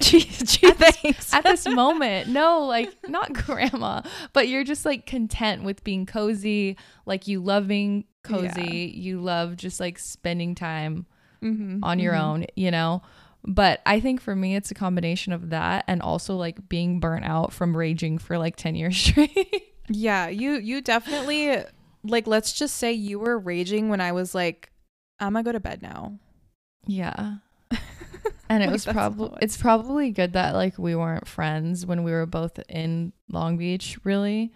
Gee, thanks. at this [LAUGHS] moment. No, like not grandma, but you're just like content with being cozy. Like you love being cozy. You love just like spending time mm-hmm. on your own, you know? But I think for me, it's a combination of that and also like being burnt out from raging for like 10 years [LAUGHS] straight. Yeah, you you definitely like. Let's just say you were raging when I was like, I'm gonna go to bed now. yeah. [LAUGHS] And it Like, was probably it's probably good that like we weren't friends when we were both in Long Beach really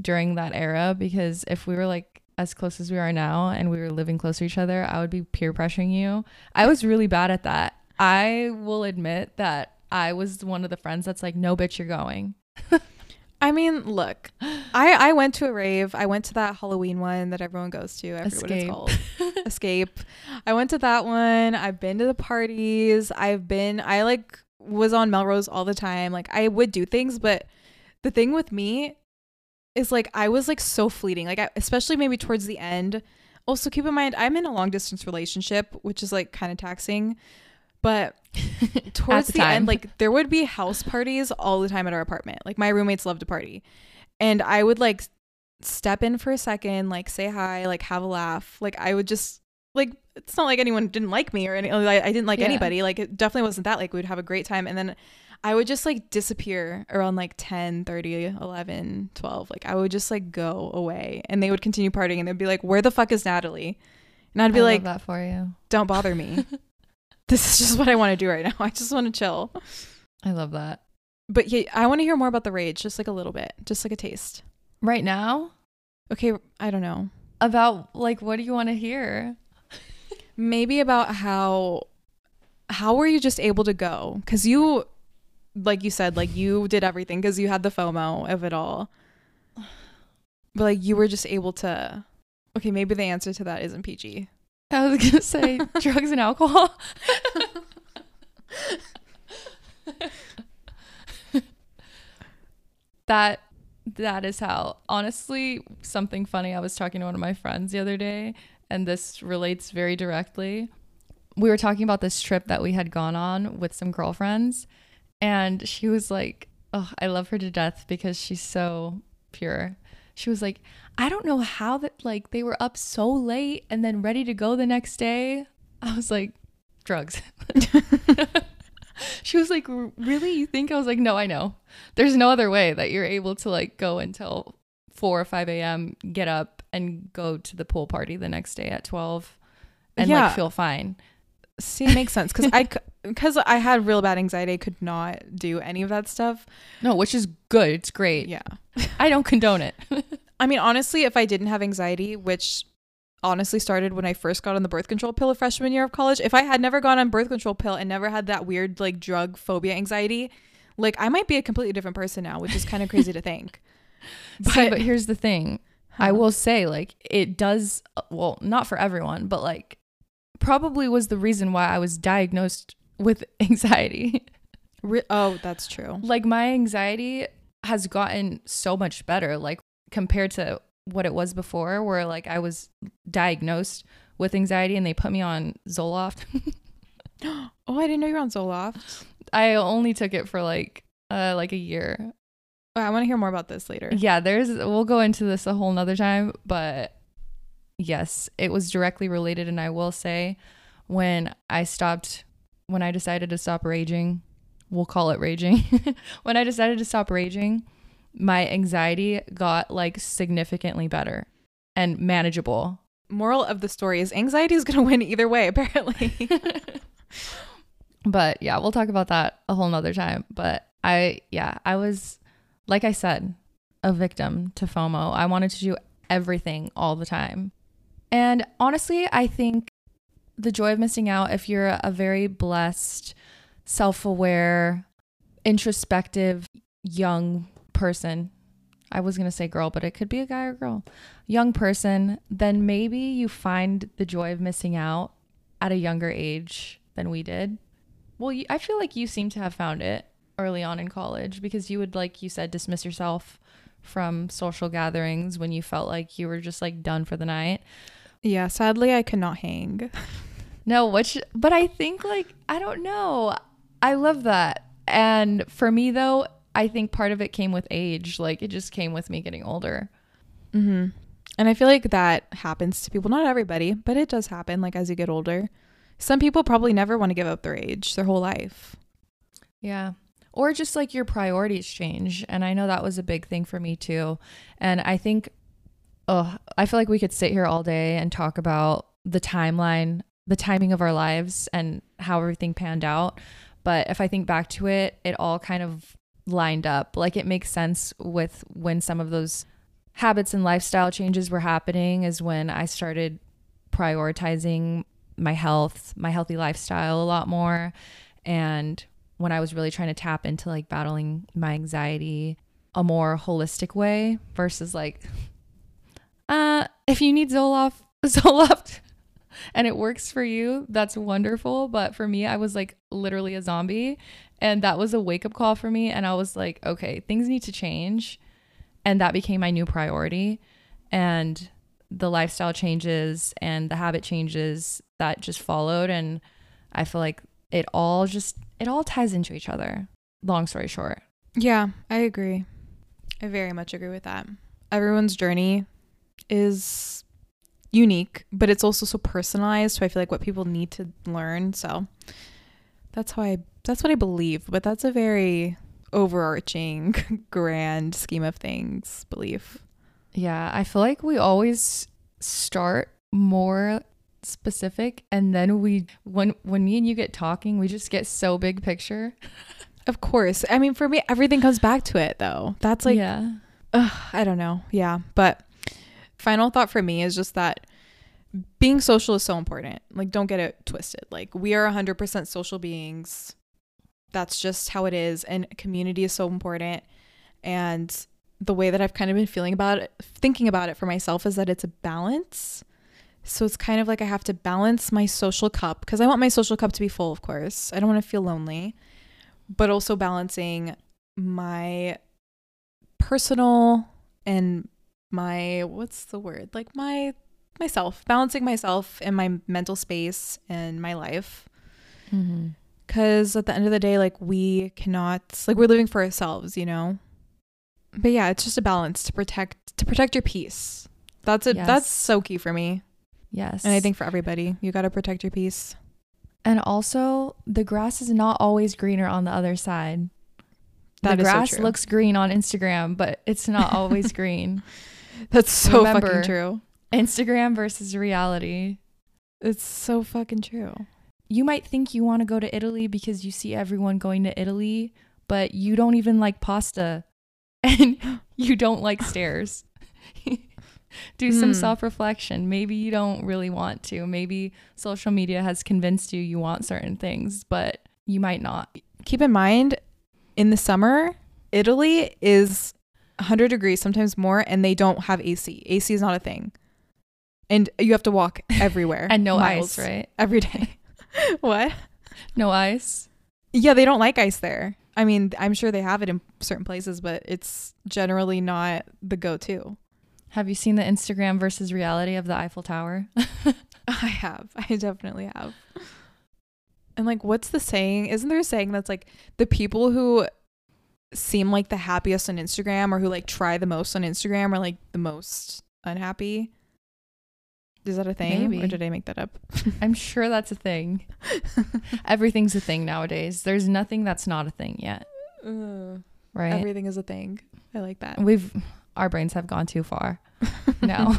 during that era because if we were like as close as we are now and we were living close to each other, I would be peer pressuring you. I was really bad at that. I will admit that I was one of the friends that's like, no, bitch, you're going. [LAUGHS] I mean, look, I I went to a rave. I went to that Halloween one that everyone goes to. I forget what Escape. called. Escape. I went to that one. I've been to the parties. I've been. I like was on Melrose all the time. Like I would do things, but the thing with me is like I was like so fleeting. Like I, especially maybe towards the end. Also, keep in mind I'm in a long distance relationship, which is like kind of taxing. But [LAUGHS] towards the the, end, like there would be house parties all the time at our apartment. Like my roommates loved to party. And I would like step in for a second, like say hi, like have a laugh. Like I would just like it's not like anyone didn't like me or any I, I didn't like Yeah. anybody. Like it definitely wasn't that like we'd have a great time and then I would just like disappear around like 10, 30, 11, 12. Like I would just like go away and they would continue partying and they'd be like, "Where the fuck is Natalie?" And I'd be I like, love that for you. "Don't bother me. [LAUGHS] this is just what I want to do right now. [LAUGHS] I just want to chill." I love that. But yeah, I want to hear more about the rage, just like a little bit, just like a taste. Right now, Okay, I don't know. about like what do you want to hear? [LAUGHS] Maybe about how how were you just able to go? Cuz you like you said, like you did everything because you had the FOMO of it all. But like you were just able to. Okay, maybe the answer to that isn't PG. I was gonna say [LAUGHS] drugs and alcohol. [LAUGHS] that that is how honestly something funny i was talking to one of my friends the other day and this relates very directly we were talking about this trip that we had gone on with some girlfriends and she was like oh i love her to death because she's so pure. She was like i don't know how that like they were up so late and then ready to go the next day. I was like drugs. [LAUGHS] She was like really? You think? I was like no i know. There's no other way that you're able to like go until 4 or 5 a.m get up and go to the pool party the next day at 12 and Yeah. like feel fine See, it makes sense because I [LAUGHS] because I had real bad anxiety. I could not do any of that stuff. no which is good it's great Yeah. i don't condone it [LAUGHS] I mean, honestly, if I didn't have anxiety, which honestly started when I first got on the birth control pill a freshman year of college, if I had never gone on birth control pill and never had that weird like drug phobia anxiety, like I might be a completely different person now, which is kind of crazy to think. [LAUGHS] See, but here's the thing I will say, like, it does, uh, well, not for everyone, but like, probably was the reason why I was diagnosed with [LAUGHS] anxiety. Re- oh, that's true. like, my anxiety has gotten so much better, like, compared to what it was before, where like I was diagnosed with anxiety and they put me on Zoloft. [LAUGHS] Oh, I didn't know you were on Zoloft. I only took it for like, uh, like a year. Oh, I want to hear more about this later. Yeah, there's we'll go into this a whole nother time, but yes, it was directly related and I will say when I stopped when I decided to stop raging, we'll call it raging. [LAUGHS] when I decided to stop raging, my anxiety got like significantly better and manageable. Moral of the story is anxiety is going to win either way, [LAUGHS] apparently. [LAUGHS] But yeah, we'll talk about that a whole nother time. But I, yeah, I was, like I said, a victim to FOMO. I wanted to do everything all the time. And honestly, I think the joy of missing out, if you're a very blessed, self aware, introspective young person, I was going to say girl, but it could be a guy or girl, young person, then maybe you find the joy of missing out at a younger age than we did. Well, I feel like you seem to have found it early on in college because you would, like you said, dismiss yourself from social gatherings when you felt like you were just like done for the night. Yeah, sadly, I could not hang. [LAUGHS] No, which, but I think like, I don't know. I love that. And for me though, I think part of it came with age. Like it just came with me getting older. hmm And I feel like that happens to people. Not everybody, but it does happen. Like as you get older, some people probably never want to give up their age their whole life. Yeah. Or just like your priorities change. And I know that was a big thing for me too. And I think, oh, I feel like we could sit here all day and talk about the timeline, the timing of our lives and how everything panned out. But if I think back to it, it all kind of lined up. Like it makes sense with when some of those habits and lifestyle changes were happening, is when I started prioritizing my health, my healthy lifestyle a lot more. And when I was really trying to tap into like battling my anxiety a more holistic way versus like, uh, if you need Zoloft, [LAUGHS] Zoloft and it works for you, that's wonderful. But for me, I was like literally a zombie. And that was a wake up call for me. And I was like, okay, things need to change. And that became my new priority. And the lifestyle changes and the habit changes that just followed. And I feel like it all just, it all ties into each other. Long story short. Yeah, I agree. I very much agree with that. Everyone's journey is unique, but it's also so personalized. So I feel like what people need to learn. So that's how I, that's what I believe. But that's a very overarching, [LAUGHS] grand scheme of things belief. Yeah, I feel like we always start more specific and then we when when me and you get talking, we just get so big picture. [LAUGHS] Of course. I mean, for me, everything comes back to it, though. That's like, yeah. Ugh, I don't know. Yeah. But final thought for me is just that being social is so important. Like, don't get it twisted. Like, we are 100% social beings. That's just how it is. And community is so important. And the way that I've kind of been feeling about it, thinking about it for myself is that it's a balance. So it's kind of like I have to balance my social cup because I want my social cup to be full, of course. I don't want to feel lonely, but also balancing my personal and my what's the word? Like my myself, balancing myself and my mental space and my life. Mm-hmm. Cuz at the end of the day like we cannot like we're living for ourselves, you know. But yeah, it's just a balance to protect to protect your peace. That's it. Yes. That's so key for me. Yes. And I think for everybody, you got to protect your peace. And also, the grass is not always greener on the other side. That the is so grass looks green on Instagram, but it's not always [LAUGHS] green. That's so Remember- fucking true. Instagram versus reality. It's so fucking true. You might think you want to go to Italy because you see everyone going to Italy, but you don't even like pasta [LAUGHS] and you don't like stairs. [LAUGHS] Do some Hmm. self reflection. Maybe you don't really want to. Maybe social media has convinced you you want certain things, but you might not. Keep in mind, in the summer, Italy is 100 degrees, sometimes more, and they don't have AC. AC is not a thing. And you have to walk [LAUGHS] everywhere. And no miles ice, right? Every day. [LAUGHS] what? No ice. Yeah, they don't like ice there. I mean, I'm sure they have it in certain places, but it's generally not the go to. Have you seen the Instagram versus reality of the Eiffel Tower? [LAUGHS] I have. I definitely have. And like, what's the saying? Isn't there a saying that's like the people who seem like the happiest on Instagram or who like try the most on Instagram are like the most unhappy? Is that a thing? Or did I make that up? [LAUGHS] I'm sure that's a thing. [LAUGHS] Everything's a thing nowadays. There's nothing that's not a thing yet, right? Everything is a thing. I like that. We've our brains have gone too far. [LAUGHS] now.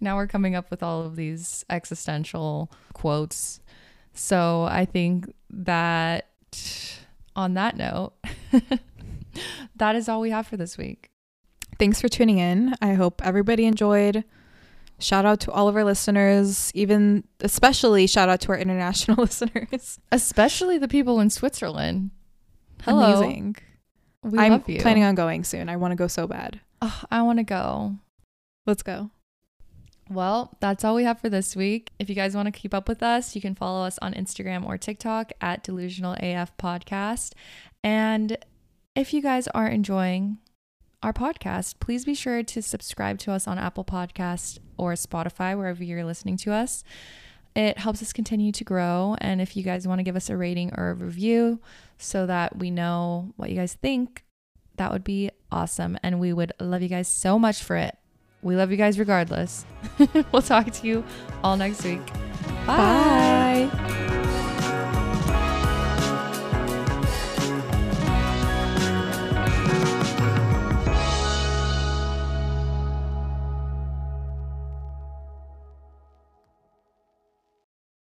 now we're coming up with all of these existential quotes. So I think that on that note, [LAUGHS] that is all we have for this week. Thanks for tuning in. I hope everybody enjoyed. Shout out to all of our listeners, even especially shout out to our international [LAUGHS] listeners. Especially the people in Switzerland. Hello. Amazing. We I'm love you. planning on going soon. I want to go so bad. Oh, I want to go. Let's go. Well, that's all we have for this week. If you guys want to keep up with us, you can follow us on Instagram or TikTok at Delusional AF Podcast. And if you guys are enjoying our podcast, please be sure to subscribe to us on Apple Podcast or Spotify, wherever you're listening to us. It helps us continue to grow. And if you guys want to give us a rating or a review so that we know what you guys think, that would be awesome. And we would love you guys so much for it. We love you guys regardless. [LAUGHS] we'll talk to you all next week. Bye. Bye.